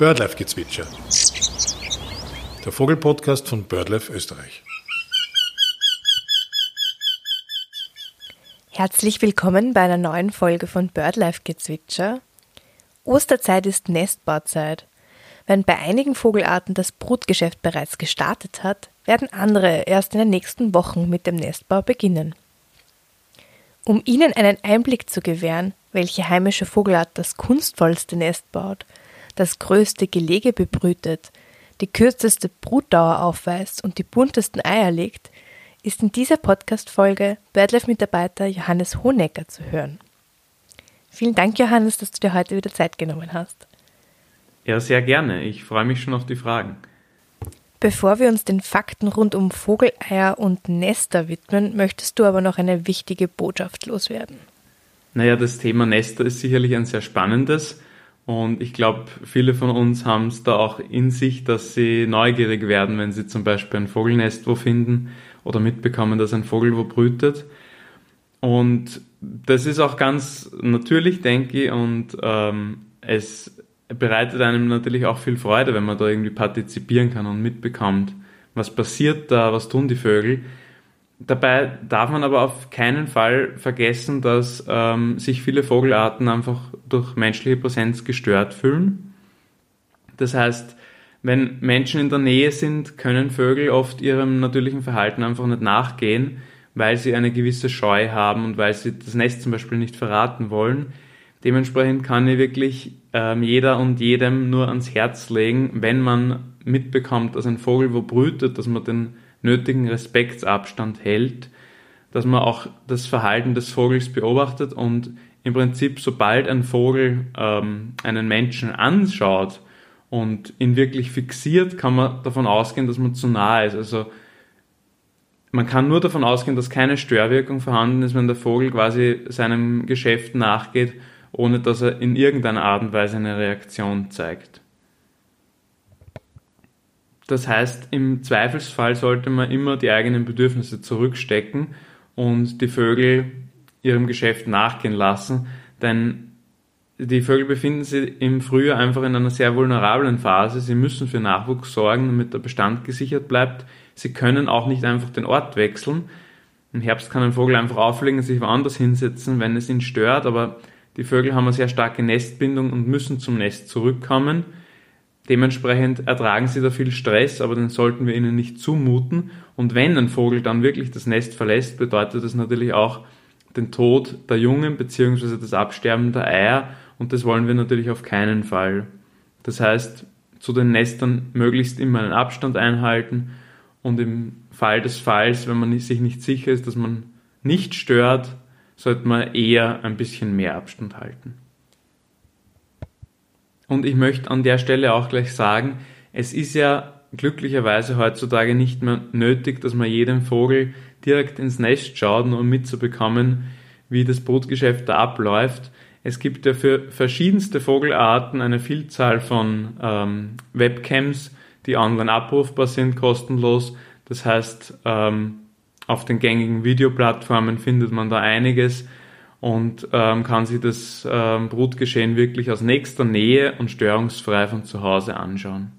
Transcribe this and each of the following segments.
Birdlife-Gezwitscher. Der Vogelpodcast von BirdLife Österreich. Herzlich willkommen bei einer neuen Folge von Birdlife-Gezwitscher. Osterzeit ist Nestbauzeit. Wenn bei einigen Vogelarten das Brutgeschäft bereits gestartet hat, werden andere erst in den nächsten Wochen mit dem Nestbau beginnen. Um Ihnen einen Einblick zu gewähren, welche heimische Vogelart das kunstvollste Nest baut – das größte Gelege bebrütet, die kürzeste Brutdauer aufweist und die buntesten Eier legt, ist in dieser Podcast-Folge BirdLife-Mitarbeiter Johannes Honecker zu hören. Vielen Dank, Johannes, dass du dir heute wieder Zeit genommen hast. Ja, sehr gerne. Ich freue mich schon auf die Fragen. Bevor wir uns den Fakten rund um Vogeleier und Nester widmen, möchtest du aber noch eine wichtige Botschaft loswerden. Naja, das Thema Nester ist sicherlich ein sehr spannendes. Und ich glaube, viele von uns haben es da auch in sich, dass sie neugierig werden, wenn sie zum Beispiel ein Vogelnest wo finden oder mitbekommen, dass ein Vogel wo brütet. Und das ist auch ganz natürlich, denke ich, und ähm, es bereitet einem natürlich auch viel Freude, wenn man da irgendwie partizipieren kann und mitbekommt, was passiert da, was tun die Vögel. Dabei darf man aber auf keinen Fall vergessen, dass ähm, sich viele Vogelarten einfach durch menschliche Präsenz gestört fühlen. Das heißt, wenn Menschen in der Nähe sind, können Vögel oft ihrem natürlichen Verhalten einfach nicht nachgehen, weil sie eine gewisse Scheu haben und weil sie das Nest zum Beispiel nicht verraten wollen. Dementsprechend kann ich wirklich ähm, jeder und jedem nur ans Herz legen, wenn man mitbekommt, dass ein Vogel wo brütet, dass man den nötigen Respektsabstand hält, dass man auch das Verhalten des Vogels beobachtet und im Prinzip, sobald ein Vogel ähm, einen Menschen anschaut und ihn wirklich fixiert, kann man davon ausgehen, dass man zu nah ist. Also man kann nur davon ausgehen, dass keine Störwirkung vorhanden ist, wenn der Vogel quasi seinem Geschäft nachgeht, ohne dass er in irgendeiner Art und Weise eine Reaktion zeigt. Das heißt, im Zweifelsfall sollte man immer die eigenen Bedürfnisse zurückstecken und die Vögel ihrem Geschäft nachgehen lassen, denn die Vögel befinden sich im Frühjahr einfach in einer sehr vulnerablen Phase. Sie müssen für Nachwuchs sorgen, damit der Bestand gesichert bleibt. Sie können auch nicht einfach den Ort wechseln. Im Herbst kann ein Vogel einfach auflegen, sich woanders hinsetzen, wenn es ihn stört, aber die Vögel haben eine sehr starke Nestbindung und müssen zum Nest zurückkommen. Dementsprechend ertragen sie da viel Stress, aber den sollten wir ihnen nicht zumuten. Und wenn ein Vogel dann wirklich das Nest verlässt, bedeutet das natürlich auch den Tod der Jungen bzw. das Absterben der Eier und das wollen wir natürlich auf keinen Fall. Das heißt, zu den Nestern möglichst immer einen Abstand einhalten und im Fall des Falls, wenn man sich nicht sicher ist, dass man nicht stört, sollte man eher ein bisschen mehr Abstand halten. Und ich möchte an der Stelle auch gleich sagen, es ist ja glücklicherweise heutzutage nicht mehr nötig, dass man jedem Vogel direkt ins Nest schaut, um mitzubekommen, wie das Brutgeschäft da abläuft. Es gibt ja für verschiedenste Vogelarten eine Vielzahl von ähm, Webcams, die online abrufbar sind, kostenlos. Das heißt, ähm, auf den gängigen Videoplattformen findet man da einiges und ähm, kann sich das ähm, Brutgeschehen wirklich aus nächster Nähe und störungsfrei von zu Hause anschauen.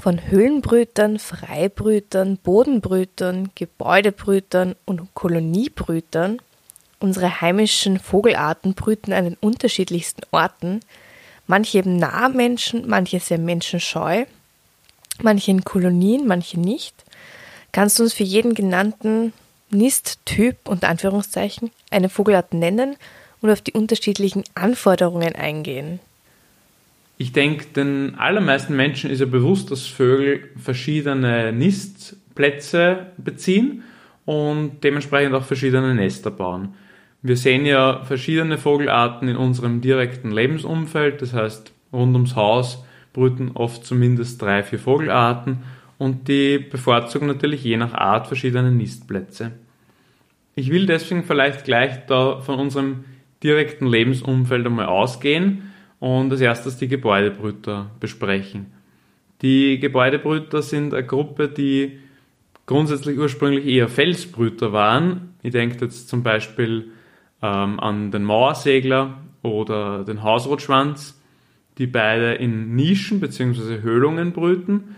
Von Höhlenbrütern, Freibrütern, Bodenbrütern, Gebäudebrütern und Koloniebrütern, unsere heimischen Vogelarten brüten an den unterschiedlichsten Orten, manche eben nah Menschen, manche sehr menschenscheu, manche in Kolonien, manche nicht. Kannst du uns für jeden genannten Nisttyp unter Anführungszeichen eine Vogelart nennen und auf die unterschiedlichen Anforderungen eingehen? Ich denke, den allermeisten Menschen ist ja bewusst, dass Vögel verschiedene Nistplätze beziehen und dementsprechend auch verschiedene Nester bauen. Wir sehen ja verschiedene Vogelarten in unserem direkten Lebensumfeld, das heißt rund ums Haus brüten oft zumindest drei, vier Vogelarten und die bevorzugen natürlich je nach Art verschiedene Nistplätze. Ich will deswegen vielleicht gleich da von unserem direkten Lebensumfeld einmal ausgehen und als erstes die Gebäudebrüter besprechen. Die Gebäudebrüter sind eine Gruppe, die grundsätzlich ursprünglich eher Felsbrüter waren. Ich denke jetzt zum Beispiel ähm, an den Mauersegler oder den Hausrotschwanz. die beide in Nischen bzw. Höhlungen brüten.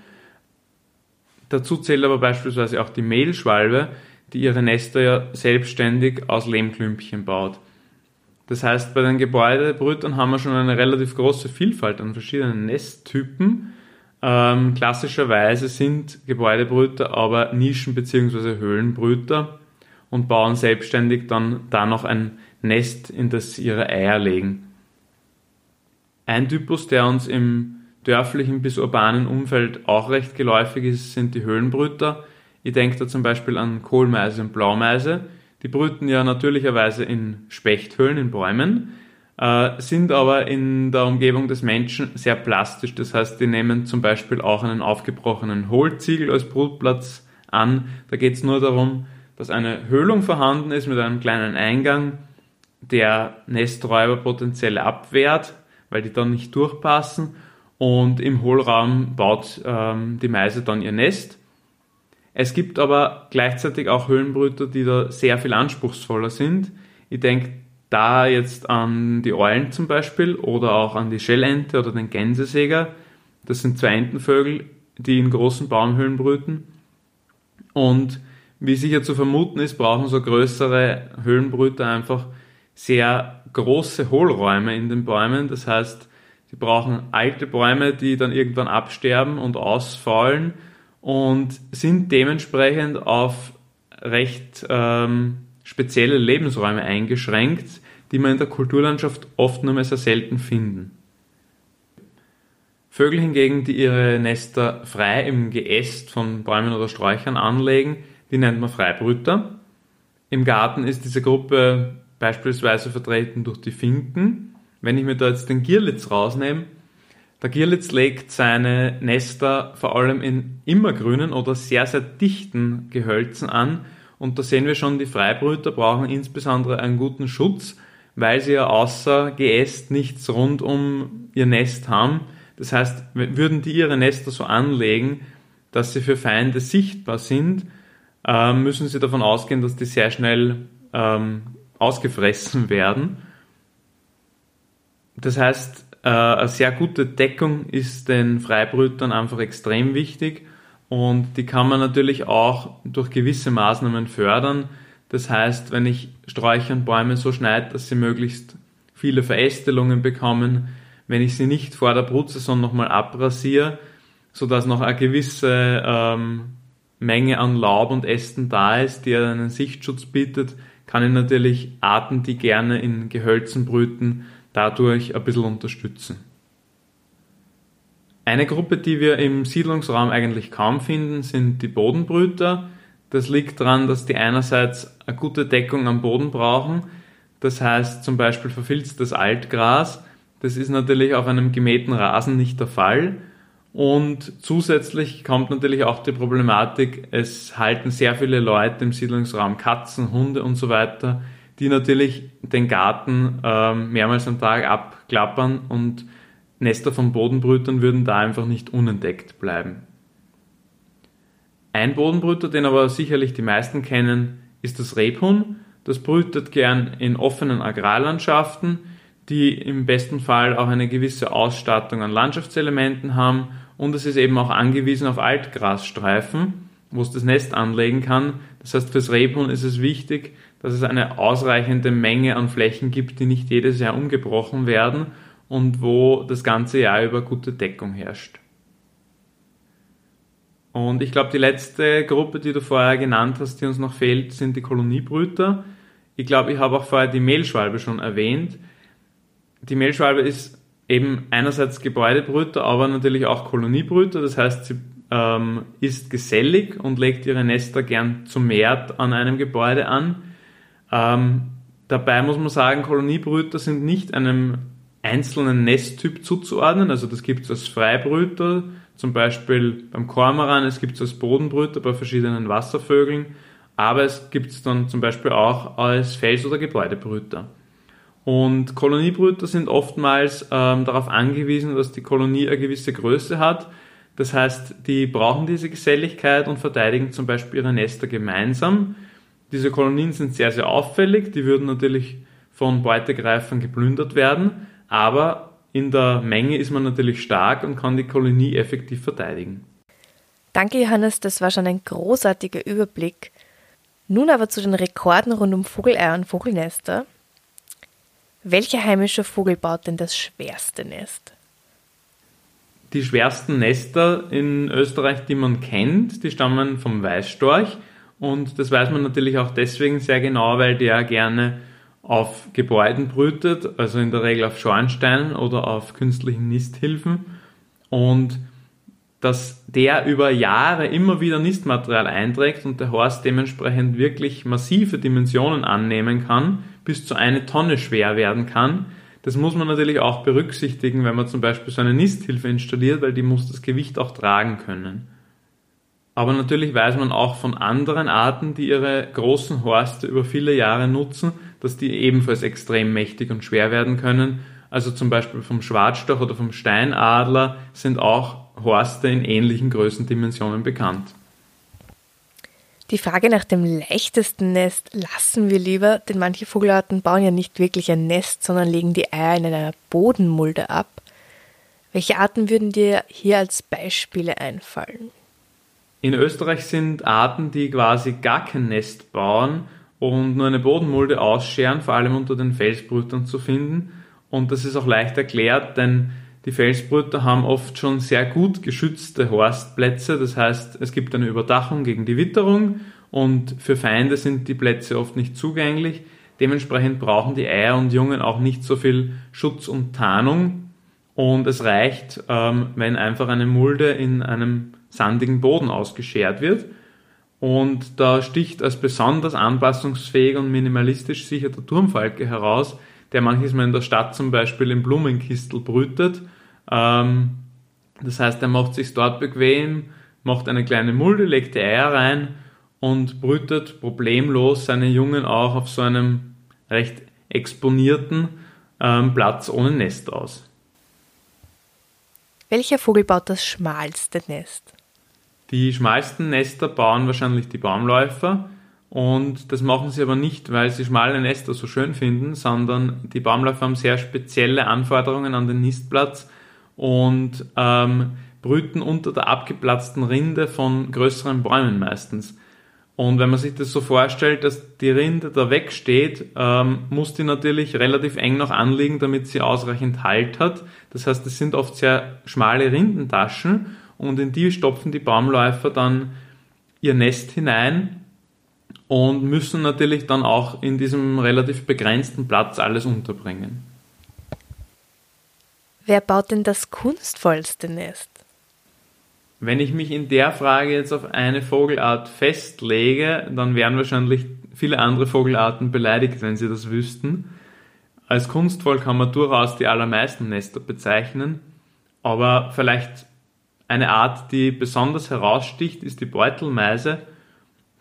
Dazu zählt aber beispielsweise auch die Mehlschwalbe, die ihre Nester ja selbstständig aus Lehmklümpchen baut. Das heißt, bei den Gebäudebrütern haben wir schon eine relativ große Vielfalt an verschiedenen Nesttypen. Ähm, klassischerweise sind Gebäudebrüter aber Nischen- bzw. Höhlenbrüter und bauen selbstständig dann da noch ein Nest, in das sie ihre Eier legen. Ein Typus, der uns im dörflichen bis urbanen Umfeld auch recht geläufig ist, sind die Höhlenbrüter. Ich denke da zum Beispiel an Kohlmeise und Blaumeise. Die brüten ja natürlicherweise in Spechthöhlen, in Bäumen, äh, sind aber in der Umgebung des Menschen sehr plastisch. Das heißt, die nehmen zum Beispiel auch einen aufgebrochenen Hohlziegel als Brutplatz an. Da geht es nur darum, dass eine Höhlung vorhanden ist mit einem kleinen Eingang, der Nesträuber potenziell abwehrt, weil die dann nicht durchpassen. Und im Hohlraum baut ähm, die Meise dann ihr Nest. Es gibt aber gleichzeitig auch Höhlenbrüter, die da sehr viel anspruchsvoller sind. Ich denke da jetzt an die Eulen zum Beispiel oder auch an die Schellente oder den Gänsesäger. Das sind zwei Entenvögel, die in großen Baumhöhlen brüten. Und wie sicher zu vermuten ist, brauchen so größere Höhlenbrüter einfach sehr große Hohlräume in den Bäumen. Das heißt, sie brauchen alte Bäume, die dann irgendwann absterben und ausfallen und sind dementsprechend auf recht ähm, spezielle Lebensräume eingeschränkt, die man in der Kulturlandschaft oft nur mehr sehr selten finden. Vögel hingegen, die ihre Nester frei im Geäst von Bäumen oder Sträuchern anlegen, die nennt man Freibrüter. Im Garten ist diese Gruppe beispielsweise vertreten durch die Finken. Wenn ich mir da jetzt den Gierlitz rausnehme, der Gierlitz legt seine Nester vor allem in immergrünen oder sehr, sehr dichten Gehölzen an. Und da sehen wir schon, die Freibrüter brauchen insbesondere einen guten Schutz, weil sie ja außer Geäst nichts rund um ihr Nest haben. Das heißt, würden die ihre Nester so anlegen, dass sie für Feinde sichtbar sind, ähm, müssen sie davon ausgehen, dass die sehr schnell ähm, ausgefressen werden. Das heißt, eine sehr gute Deckung ist den Freibrütern einfach extrem wichtig und die kann man natürlich auch durch gewisse Maßnahmen fördern. Das heißt, wenn ich Sträucher und Bäume so schneide, dass sie möglichst viele Verästelungen bekommen, wenn ich sie nicht vor der Brutsaison nochmal abrasiere, sodass noch eine gewisse ähm, Menge an Laub und Ästen da ist, die einen Sichtschutz bietet, kann ich natürlich Arten, die gerne in Gehölzen brüten, dadurch ein bisschen unterstützen. Eine Gruppe, die wir im Siedlungsraum eigentlich kaum finden, sind die Bodenbrüter. Das liegt daran, dass die einerseits eine gute Deckung am Boden brauchen, das heißt zum Beispiel verfilztes Altgras. Das ist natürlich auf einem gemähten Rasen nicht der Fall. Und zusätzlich kommt natürlich auch die Problematik, es halten sehr viele Leute im Siedlungsraum Katzen, Hunde und so weiter, die natürlich den Garten äh, mehrmals am Tag abklappern und Nester von Bodenbrütern würden da einfach nicht unentdeckt bleiben. Ein Bodenbrüter, den aber sicherlich die meisten kennen, ist das Rebhuhn. Das brütet gern in offenen Agrarlandschaften, die im besten Fall auch eine gewisse Ausstattung an Landschaftselementen haben und es ist eben auch angewiesen auf Altgrasstreifen, wo es das Nest anlegen kann. Das heißt, fürs Rebhuhn ist es wichtig, dass es eine ausreichende Menge an Flächen gibt, die nicht jedes Jahr umgebrochen werden und wo das ganze Jahr über gute Deckung herrscht. Und ich glaube, die letzte Gruppe, die du vorher genannt hast, die uns noch fehlt, sind die Koloniebrüter. Ich glaube, ich habe auch vorher die Mehlschwalbe schon erwähnt. Die Mehlschwalbe ist eben einerseits Gebäudebrüter, aber natürlich auch Koloniebrüter. Das heißt, sie ähm, ist gesellig und legt ihre Nester gern zum Mehrt an einem Gebäude an. Ähm, dabei muss man sagen, Koloniebrüter sind nicht einem einzelnen Nesttyp zuzuordnen. Also das gibt es als Freibrüter, zum Beispiel beim Kormoran, es gibt es als Bodenbrüter bei verschiedenen Wasservögeln, aber es gibt es dann zum Beispiel auch als Fels- oder Gebäudebrüter. Und Koloniebrüter sind oftmals ähm, darauf angewiesen, dass die Kolonie eine gewisse Größe hat. Das heißt, die brauchen diese Geselligkeit und verteidigen zum Beispiel ihre Nester gemeinsam. Diese Kolonien sind sehr, sehr auffällig. Die würden natürlich von Beutegreifern geplündert werden. Aber in der Menge ist man natürlich stark und kann die Kolonie effektiv verteidigen. Danke, Johannes, das war schon ein großartiger Überblick. Nun aber zu den Rekorden rund um Vogeleier und Vogelnester. Welcher heimische Vogel baut denn das schwerste Nest? Die schwersten Nester in Österreich, die man kennt, die stammen vom Weißstorch. Und das weiß man natürlich auch deswegen sehr genau, weil der gerne auf Gebäuden brütet, also in der Regel auf Schornsteinen oder auf künstlichen Nisthilfen und dass der über Jahre immer wieder Nistmaterial einträgt und der Horst dementsprechend wirklich massive Dimensionen annehmen kann, bis zu eine Tonne schwer werden kann. Das muss man natürlich auch berücksichtigen, wenn man zum Beispiel so eine Nisthilfe installiert, weil die muss das Gewicht auch tragen können. Aber natürlich weiß man auch von anderen Arten, die ihre großen Horste über viele Jahre nutzen, dass die ebenfalls extrem mächtig und schwer werden können. Also zum Beispiel vom Schwarzstoch oder vom Steinadler sind auch Horste in ähnlichen Größendimensionen bekannt. Die Frage nach dem leichtesten Nest lassen wir lieber, denn manche Vogelarten bauen ja nicht wirklich ein Nest, sondern legen die Eier in einer Bodenmulde ab. Welche Arten würden dir hier als Beispiele einfallen? In Österreich sind Arten, die quasi gar kein Nest bauen und nur eine Bodenmulde ausscheren, vor allem unter den Felsbrütern zu finden. Und das ist auch leicht erklärt, denn die Felsbrüter haben oft schon sehr gut geschützte Horstplätze. Das heißt, es gibt eine Überdachung gegen die Witterung und für Feinde sind die Plätze oft nicht zugänglich. Dementsprechend brauchen die Eier und Jungen auch nicht so viel Schutz und Tarnung. Und es reicht, ähm, wenn einfach eine Mulde in einem sandigen Boden ausgeschert wird. Und da sticht als besonders anpassungsfähig und minimalistisch sicher der Turmfalke heraus, der manches Mal in der Stadt zum Beispiel im Blumenkistel brütet. Ähm, das heißt, er macht sich dort bequem, macht eine kleine Mulde, legt die Eier rein und brütet problemlos seine Jungen auch auf so einem recht exponierten ähm, Platz ohne Nest aus. Welcher Vogel baut das schmalste Nest? Die schmalsten Nester bauen wahrscheinlich die Baumläufer und das machen sie aber nicht, weil sie schmale Nester so schön finden, sondern die Baumläufer haben sehr spezielle Anforderungen an den Nistplatz und ähm, brüten unter der abgeplatzten Rinde von größeren Bäumen meistens. Und wenn man sich das so vorstellt, dass die Rinde da wegsteht, ähm, muss die natürlich relativ eng noch anliegen, damit sie ausreichend Halt hat. Das heißt, es sind oft sehr schmale Rindentaschen und in die stopfen die Baumläufer dann ihr Nest hinein und müssen natürlich dann auch in diesem relativ begrenzten Platz alles unterbringen. Wer baut denn das kunstvollste Nest? Wenn ich mich in der Frage jetzt auf eine Vogelart festlege, dann wären wahrscheinlich viele andere Vogelarten beleidigt, wenn sie das wüssten. Als kunstvoll kann man durchaus die allermeisten Nester bezeichnen, aber vielleicht eine Art, die besonders heraussticht, ist die Beutelmeise.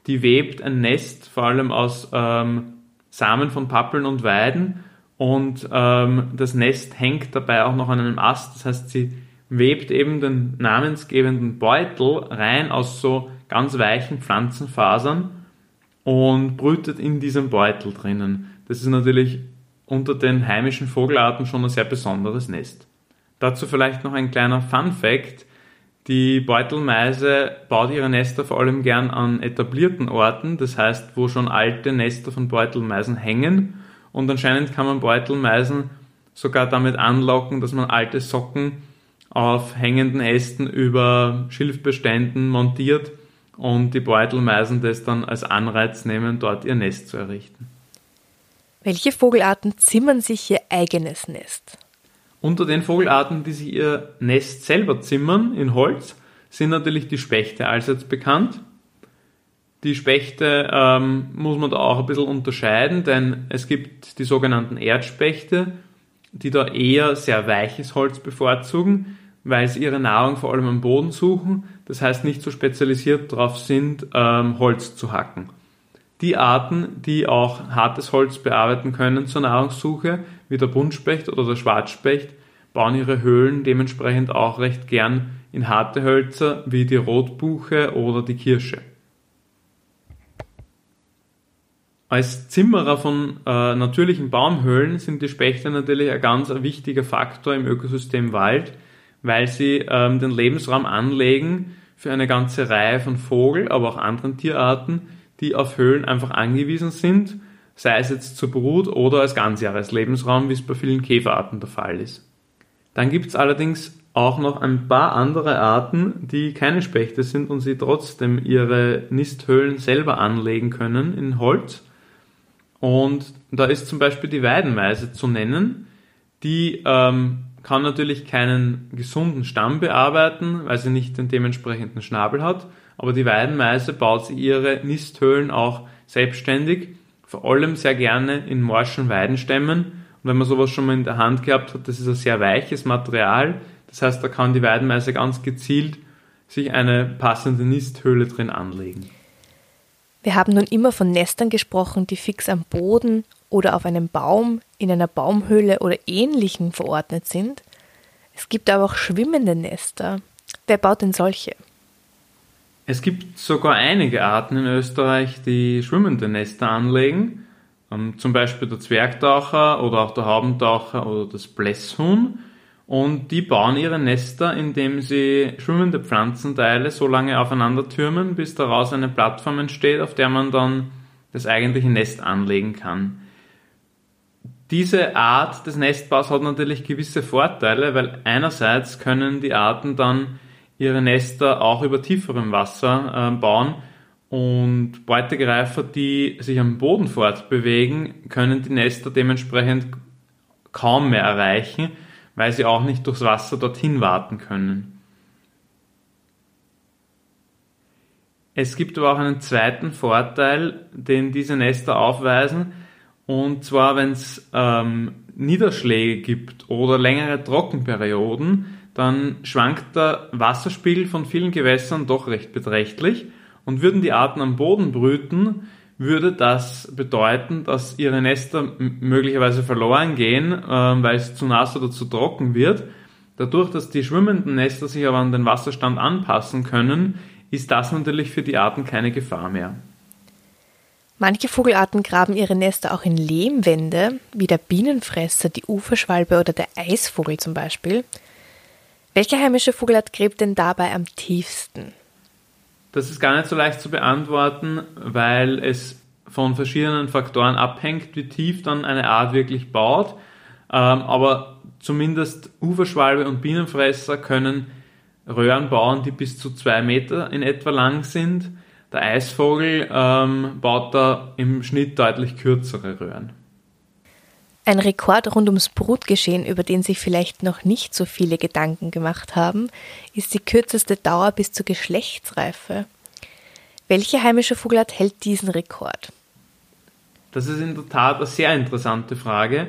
Die webt ein Nest vor allem aus ähm, Samen von Pappeln und Weiden und ähm, das Nest hängt dabei auch noch an einem Ast. Das heißt, sie webt eben den namensgebenden Beutel rein aus so ganz weichen Pflanzenfasern und brütet in diesem Beutel drinnen. Das ist natürlich unter den heimischen Vogelarten schon ein sehr besonderes Nest. Dazu vielleicht noch ein kleiner Fun Fact. Die Beutelmeise baut ihre Nester vor allem gern an etablierten Orten, das heißt, wo schon alte Nester von Beutelmeisen hängen. Und anscheinend kann man Beutelmeisen sogar damit anlocken, dass man alte Socken auf hängenden Ästen über Schilfbeständen montiert und die Beutelmeisen das dann als Anreiz nehmen, dort ihr Nest zu errichten. Welche Vogelarten zimmern sich ihr eigenes Nest? Unter den Vogelarten, die sich ihr Nest selber zimmern in Holz, sind natürlich die Spechte allseits bekannt. Die Spechte ähm, muss man da auch ein bisschen unterscheiden, denn es gibt die sogenannten Erdspechte, die da eher sehr weiches Holz bevorzugen, weil sie ihre Nahrung vor allem am Boden suchen, das heißt nicht so spezialisiert darauf sind, ähm, Holz zu hacken. Die Arten, die auch hartes Holz bearbeiten können zur Nahrungssuche, wie der Buntspecht oder der Schwarzspecht, bauen ihre Höhlen dementsprechend auch recht gern in harte Hölzer wie die Rotbuche oder die Kirsche. Als Zimmerer von äh, natürlichen Baumhöhlen sind die Spechte natürlich ein ganz wichtiger Faktor im Ökosystem Wald, weil sie ähm, den Lebensraum anlegen für eine ganze Reihe von Vogel, aber auch anderen Tierarten, die auf Höhlen einfach angewiesen sind, sei es jetzt zur Brut oder als Ganzjahreslebensraum, wie es bei vielen Käferarten der Fall ist. Dann gibt es allerdings auch noch ein paar andere Arten, die keine Spechte sind und sie trotzdem ihre Nisthöhlen selber anlegen können in Holz. Und da ist zum Beispiel die Weidenmeise zu nennen. Die ähm, kann natürlich keinen gesunden Stamm bearbeiten, weil sie nicht den dementsprechenden Schnabel hat. Aber die Weidenmeise baut sie ihre Nisthöhlen auch selbstständig, vor allem sehr gerne in morschen Weidenstämmen. Und wenn man sowas schon mal in der Hand gehabt hat, das ist ein sehr weiches Material, das heißt, da kann die Weidenmeise ganz gezielt sich eine passende Nisthöhle drin anlegen. Wir haben nun immer von Nestern gesprochen, die fix am Boden oder auf einem Baum, in einer Baumhöhle oder ähnlichem verordnet sind. Es gibt aber auch schwimmende Nester. Wer baut denn solche? Es gibt sogar einige Arten in Österreich, die schwimmende Nester anlegen. Ähm, zum Beispiel der Zwergtaucher oder auch der Haubentaucher oder das Blässhuhn. Und die bauen ihre Nester, indem sie schwimmende Pflanzenteile so lange aufeinander türmen, bis daraus eine Plattform entsteht, auf der man dann das eigentliche Nest anlegen kann. Diese Art des Nestbaus hat natürlich gewisse Vorteile, weil einerseits können die Arten dann ihre Nester auch über tieferem Wasser äh, bauen und Beutegreifer, die sich am Boden fortbewegen, können die Nester dementsprechend kaum mehr erreichen, weil sie auch nicht durchs Wasser dorthin warten können. Es gibt aber auch einen zweiten Vorteil, den diese Nester aufweisen, und zwar wenn es ähm, Niederschläge gibt oder längere Trockenperioden, dann schwankt der Wasserspiegel von vielen Gewässern doch recht beträchtlich und würden die Arten am Boden brüten, würde das bedeuten, dass ihre Nester möglicherweise verloren gehen, äh, weil es zu nass oder zu trocken wird. Dadurch, dass die schwimmenden Nester sich aber an den Wasserstand anpassen können, ist das natürlich für die Arten keine Gefahr mehr. Manche Vogelarten graben ihre Nester auch in Lehmwände, wie der Bienenfresser, die Uferschwalbe oder der Eisvogel zum Beispiel. Welche heimische Vogelart gräbt denn dabei am tiefsten? Das ist gar nicht so leicht zu beantworten, weil es von verschiedenen Faktoren abhängt, wie tief dann eine Art wirklich baut. Ähm, aber zumindest Uferschwalbe und Bienenfresser können Röhren bauen, die bis zu zwei Meter in etwa lang sind. Der Eisvogel ähm, baut da im Schnitt deutlich kürzere Röhren. Ein Rekord rund ums Brutgeschehen, über den sich vielleicht noch nicht so viele Gedanken gemacht haben, ist die kürzeste Dauer bis zur Geschlechtsreife. Welche heimische Vogelart hält diesen Rekord? Das ist in der Tat eine sehr interessante Frage.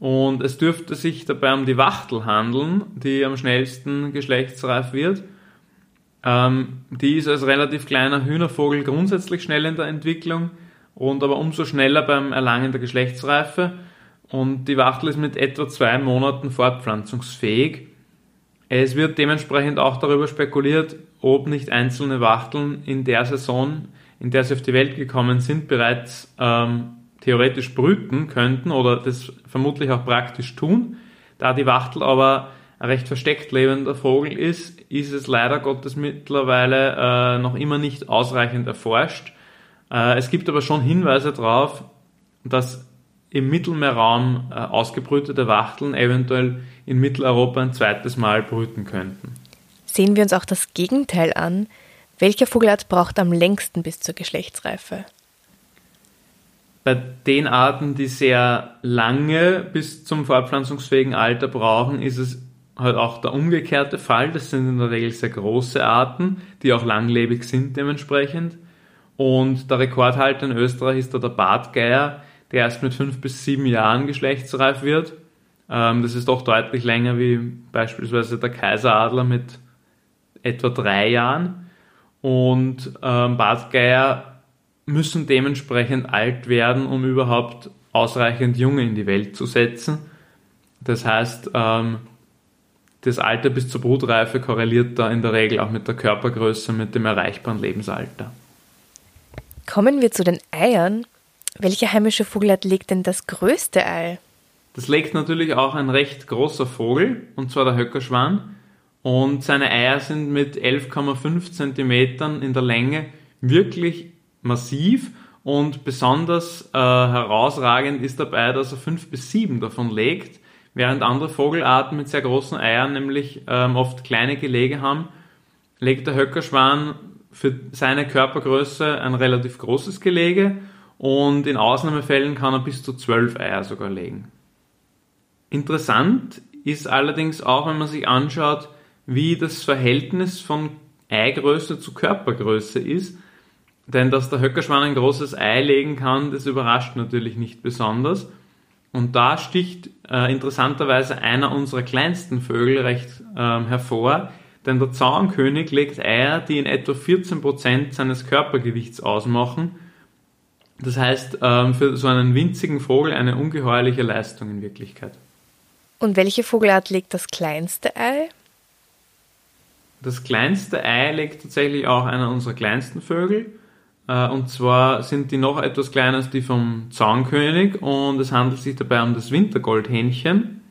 Und es dürfte sich dabei um die Wachtel handeln, die am schnellsten geschlechtsreif wird. Ähm, die ist als relativ kleiner Hühnervogel grundsätzlich schnell in der Entwicklung und aber umso schneller beim Erlangen der Geschlechtsreife. Und die Wachtel ist mit etwa zwei Monaten fortpflanzungsfähig. Es wird dementsprechend auch darüber spekuliert, ob nicht einzelne Wachteln in der Saison, in der sie auf die Welt gekommen sind, bereits ähm, theoretisch brüten könnten oder das vermutlich auch praktisch tun. Da die Wachtel aber ein recht versteckt lebender Vogel ist, ist es leider Gottes mittlerweile äh, noch immer nicht ausreichend erforscht. Äh, es gibt aber schon Hinweise darauf, dass im Mittelmeerraum äh, ausgebrütete Wachteln eventuell in Mitteleuropa ein zweites Mal brüten könnten. Sehen wir uns auch das Gegenteil an. Welcher Vogelart braucht am längsten bis zur Geschlechtsreife? Bei den Arten, die sehr lange bis zum fortpflanzungsfähigen Alter brauchen, ist es halt auch der umgekehrte Fall. Das sind in der Regel sehr große Arten, die auch langlebig sind dementsprechend. Und der Rekordhalter in Österreich ist da der Bartgeier, der erst mit fünf bis sieben Jahren geschlechtsreif wird. Ähm, das ist doch deutlich länger wie beispielsweise der Kaiseradler mit etwa drei Jahren. Und ähm, Bartgeier müssen dementsprechend alt werden, um überhaupt ausreichend Junge in die Welt zu setzen. Das heißt, ähm, das Alter bis zur Brutreife korreliert da in der Regel auch mit der Körpergröße, mit dem erreichbaren Lebensalter. Kommen wir zu den Eiern. Welche heimische Vogelart legt denn das größte Ei? Das legt natürlich auch ein recht großer Vogel, und zwar der Höckerschwan. Und seine Eier sind mit 11,5 cm in der Länge wirklich massiv und besonders äh, herausragend ist dabei, dass er 5 bis 7 davon legt, während andere Vogelarten mit sehr großen Eiern nämlich ähm, oft kleine Gelege haben, legt der Höckerschwan für seine Körpergröße ein relativ großes Gelege und in Ausnahmefällen kann er bis zu 12 Eier sogar legen. Interessant ist allerdings auch, wenn man sich anschaut, wie das Verhältnis von Eigröße zu Körpergröße ist. Denn dass der Höckerschwan ein großes Ei legen kann, das überrascht natürlich nicht besonders. Und da sticht äh, interessanterweise einer unserer kleinsten Vögel recht äh, hervor, denn der Zaunkönig legt Eier, die in etwa 14% seines Körpergewichts ausmachen. Das heißt, ähm, für so einen winzigen Vogel eine ungeheuerliche Leistung in Wirklichkeit. Und welche Vogelart legt das kleinste Ei? Das kleinste Ei legt tatsächlich auch einer unserer kleinsten Vögel. Äh, und zwar sind die noch etwas kleiner als die vom Zaunkönig und es handelt sich dabei um das Wintergoldhähnchen.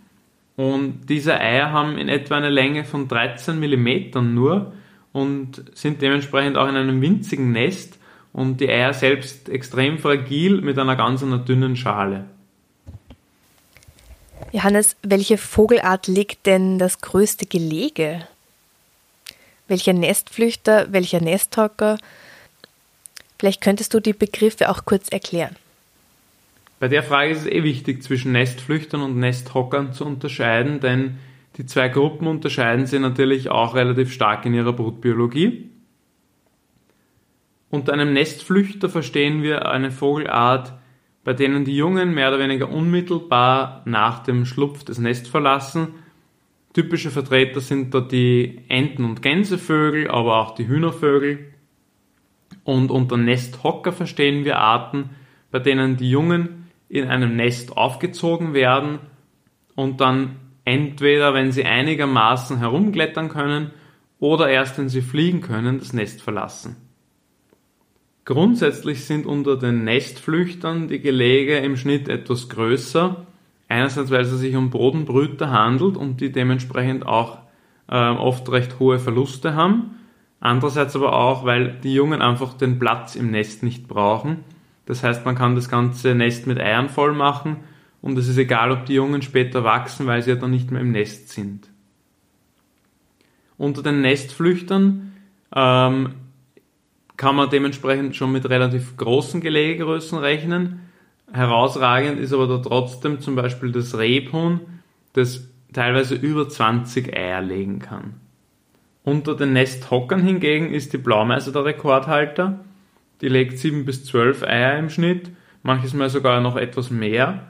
Und diese Eier haben in etwa eine Länge von 13 mm nur und sind dementsprechend auch in einem winzigen Nest und die Eier selbst extrem fragil mit einer ganz einer dünnen Schale. Johannes, welche Vogelart legt denn das größte Gelege? Welcher Nestflüchter, welcher Nesthocker? Vielleicht könntest du die Begriffe auch kurz erklären. Bei der Frage ist es eh wichtig, zwischen Nestflüchtern und Nesthockern zu unterscheiden, denn die zwei Gruppen unterscheiden sich natürlich auch relativ stark in ihrer Brutbiologie. Unter einem Nestflüchter verstehen wir eine Vogelart, bei denen die Jungen mehr oder weniger unmittelbar nach dem Schlupf das Nest verlassen. Typische Vertreter sind da die Enten- und Gänsevögel, aber auch die Hühnervögel. Und unter Nesthocker verstehen wir Arten, bei denen die Jungen in einem Nest aufgezogen werden und dann entweder, wenn sie einigermaßen herumklettern können, oder erst, wenn sie fliegen können, das Nest verlassen. Grundsätzlich sind unter den Nestflüchtern die Gelege im Schnitt etwas größer. Einerseits, weil es sich um Bodenbrüter handelt und die dementsprechend auch äh, oft recht hohe Verluste haben. Andererseits aber auch, weil die Jungen einfach den Platz im Nest nicht brauchen. Das heißt, man kann das ganze Nest mit Eiern voll machen und es ist egal, ob die Jungen später wachsen, weil sie ja dann nicht mehr im Nest sind. Unter den Nestflüchtern ähm, kann man dementsprechend schon mit relativ großen Gelegegrößen rechnen. Herausragend ist aber da trotzdem zum Beispiel das Rebhuhn, das teilweise über 20 Eier legen kann. Unter den Nesthockern hingegen ist die Blaumeise der Rekordhalter. Die legt 7 bis 12 Eier im Schnitt, manches Mal sogar noch etwas mehr.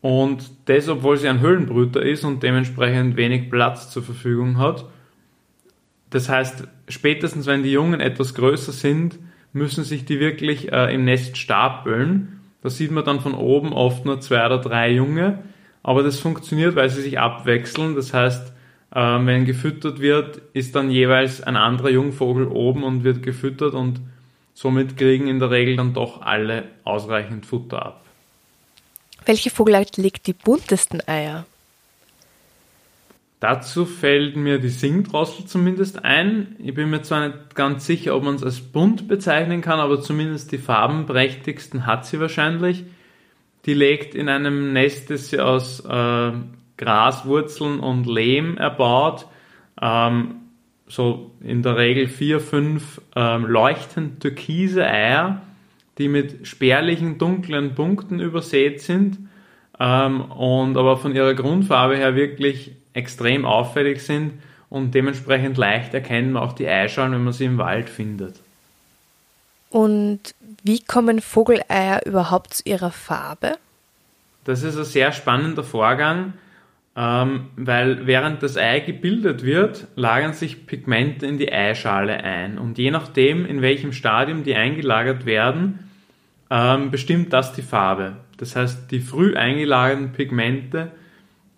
Und das, obwohl sie ein Höhlenbrüter ist und dementsprechend wenig Platz zur Verfügung hat. Das heißt, spätestens wenn die Jungen etwas größer sind, müssen sich die wirklich äh, im Nest stapeln. Da sieht man dann von oben oft nur zwei oder drei Junge. Aber das funktioniert, weil sie sich abwechseln. Das heißt, äh, wenn gefüttert wird, ist dann jeweils ein anderer Jungvogel oben und wird gefüttert und somit kriegen in der Regel dann doch alle ausreichend Futter ab. Welche Vogelart legt die buntesten Eier? Dazu fällt mir die Singdrossel zumindest ein. Ich bin mir zwar nicht ganz sicher, ob man es als bunt bezeichnen kann, aber zumindest die farbenprächtigsten hat sie wahrscheinlich. Die legt in einem Nest, das sie aus äh, Graswurzeln und Lehm erbaut, ähm, so in der Regel vier, fünf ähm, leuchtend türkise Eier, die mit spärlichen dunklen Punkten übersät sind ähm, und aber von ihrer Grundfarbe her wirklich extrem auffällig sind und dementsprechend leicht erkennen wir auch die Eischalen, wenn man sie im Wald findet. Und wie kommen Vogeleier überhaupt zu ihrer Farbe? Das ist ein sehr spannender Vorgang, ähm, weil während das Ei gebildet wird, lagern sich Pigmente in die Eischale ein. Und je nachdem, in welchem Stadium die eingelagert werden, ähm, bestimmt das die Farbe. Das heißt, die früh eingelagerten Pigmente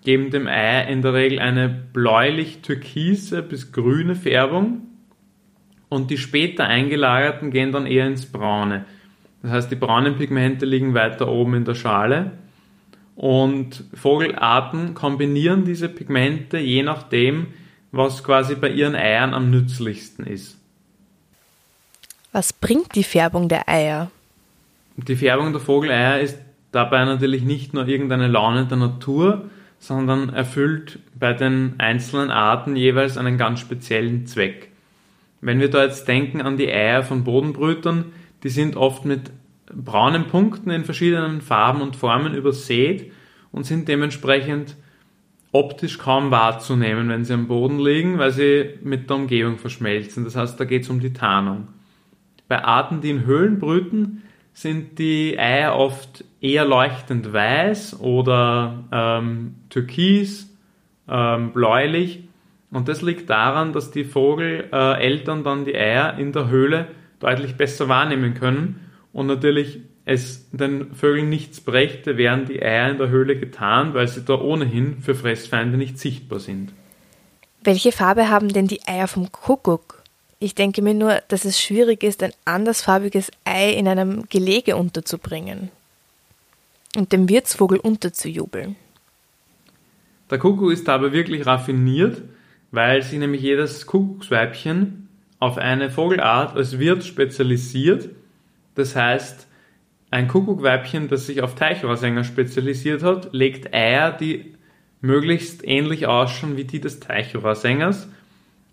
geben dem Ei in der Regel eine bläulich-türkise bis grüne Färbung und die später eingelagerten gehen dann eher ins Braune. Das heißt, die braunen Pigmente liegen weiter oben in der Schale. Und Vogelarten kombinieren diese Pigmente je nachdem, was quasi bei ihren Eiern am nützlichsten ist. Was bringt die Färbung der Eier? Die Färbung der Vogeleier ist dabei natürlich nicht nur irgendeine Laune der Natur, sondern erfüllt bei den einzelnen Arten jeweils einen ganz speziellen Zweck. Wenn wir da jetzt denken an die Eier von Bodenbrütern, die sind oft mit braunen Punkten in verschiedenen Farben und Formen übersät und sind dementsprechend optisch kaum wahrzunehmen, wenn sie am Boden liegen, weil sie mit der Umgebung verschmelzen. Das heißt, da geht es um die Tarnung. Bei Arten, die in Höhlen brüten, sind die Eier oft eher leuchtend weiß oder ähm, türkis, ähm, bläulich. Und das liegt daran, dass die Vogeleltern äh, dann die Eier in der Höhle deutlich besser wahrnehmen können und natürlich es den Vögeln nichts brächte, wären die Eier in der Höhle getan, weil sie da ohnehin für Fressfeinde nicht sichtbar sind. Welche Farbe haben denn die Eier vom Kuckuck? Ich denke mir nur, dass es schwierig ist, ein andersfarbiges Ei in einem Gelege unterzubringen und dem Wirtsvogel unterzujubeln. Der Kuckuck ist dabei wirklich raffiniert, weil sich nämlich jedes Kuckucksweibchen auf eine Vogelart als Wirt spezialisiert. Das heißt, ein Kuckuckweibchen, das sich auf Teichrohrsänger spezialisiert hat, legt Eier, die möglichst ähnlich ausschauen wie die des Teichrohrsängers.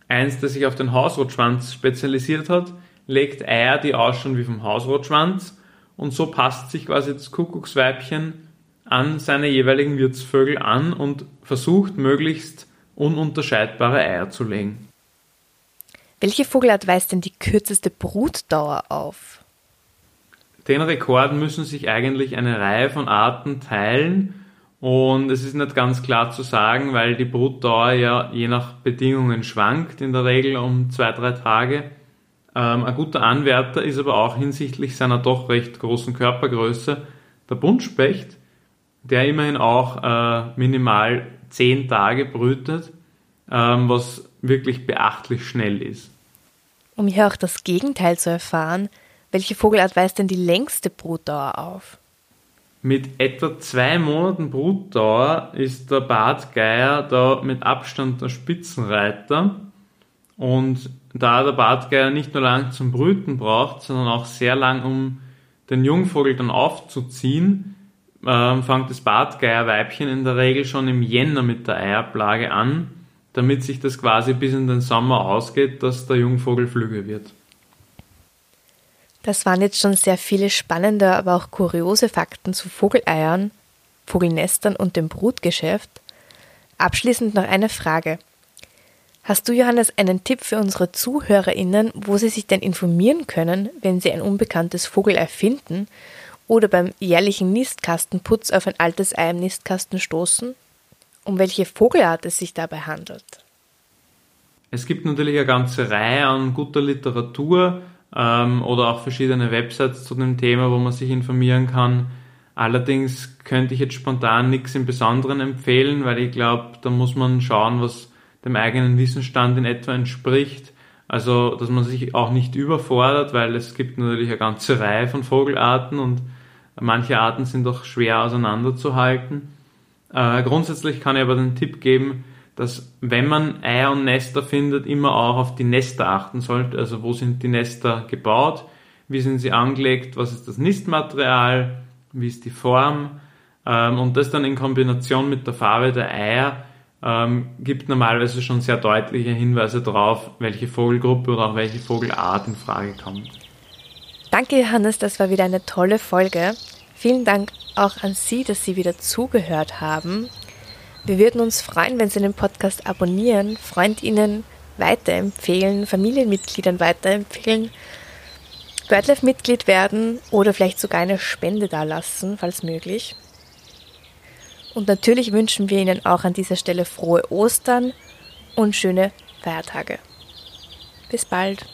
Eins, das sich auf den Hausrotschwanz spezialisiert hat, legt Eier, die ausschauen wie vom Hausrotschwanz. Und so passt sich quasi das Kuckucksweibchen an seine jeweiligen Wirtsvögel an und versucht möglichst ununterscheidbare Eier zu legen. Welche Vogelart weist denn die kürzeste Brutdauer auf? Den Rekord müssen sich eigentlich eine Reihe von Arten teilen und es ist nicht ganz klar zu sagen, weil die Brutdauer ja je nach Bedingungen schwankt, in der Regel um zwei, drei Tage. Ähm, ein guter Anwärter ist aber auch hinsichtlich seiner doch recht großen Körpergröße der Buntspecht, der immerhin auch äh, minimal zehn Tage brütet, ähm, was wirklich beachtlich schnell ist. Um hier auch das Gegenteil zu erfahren, welche Vogelart weist denn die längste Brutdauer auf? Mit etwa zwei Monaten Brutdauer ist der Bartgeier da mit Abstand der Spitzenreiter. Und da der Bartgeier nicht nur lang zum Brüten braucht, sondern auch sehr lang, um den Jungvogel dann aufzuziehen, äh, fängt das Bartgeierweibchen in der Regel schon im Jänner mit der Eiablage an, damit sich das quasi bis in den Sommer ausgeht, dass der Jungvogel flügge wird. Das waren jetzt schon sehr viele spannende, aber auch kuriose Fakten zu Vogeleiern, Vogelnestern und dem Brutgeschäft. Abschließend noch eine Frage. Hast du, Johannes, einen Tipp für unsere ZuhörerInnen, wo sie sich denn informieren können, wenn sie ein unbekanntes Vogelei finden oder beim jährlichen Nistkastenputz auf ein altes Ei im Nistkasten stoßen? Um welche Vogelart es sich dabei handelt? Es gibt natürlich eine ganze Reihe an guter Literatur ähm, oder auch verschiedene Websites zu dem Thema, wo man sich informieren kann. Allerdings könnte ich jetzt spontan nichts im Besonderen empfehlen, weil ich glaube, da muss man schauen, was dem eigenen Wissensstand in etwa entspricht. Also, dass man sich auch nicht überfordert, weil es gibt natürlich eine ganze Reihe von Vogelarten und Manche Arten sind auch schwer auseinanderzuhalten. Äh, grundsätzlich kann ich aber den Tipp geben, dass wenn man Eier und Nester findet, immer auch auf die Nester achten sollte. Also wo sind die Nester gebaut? Wie sind sie angelegt? Was ist das Nistmaterial? Wie ist die Form? Ähm, und das dann in Kombination mit der Farbe der Eier ähm, gibt normalerweise schon sehr deutliche Hinweise darauf, welche Vogelgruppe oder auch welche Vogelart in Frage kommt. Danke, Johannes, das war wieder eine tolle Folge. Vielen Dank auch an Sie, dass Sie wieder zugehört haben. Wir würden uns freuen, wenn Sie den Podcast abonnieren, Freundinnen weiterempfehlen, Familienmitgliedern weiterempfehlen, BirdLife-Mitglied werden oder vielleicht sogar eine Spende dalassen, falls möglich. Und natürlich wünschen wir Ihnen auch an dieser Stelle frohe Ostern und schöne Feiertage. Bis bald.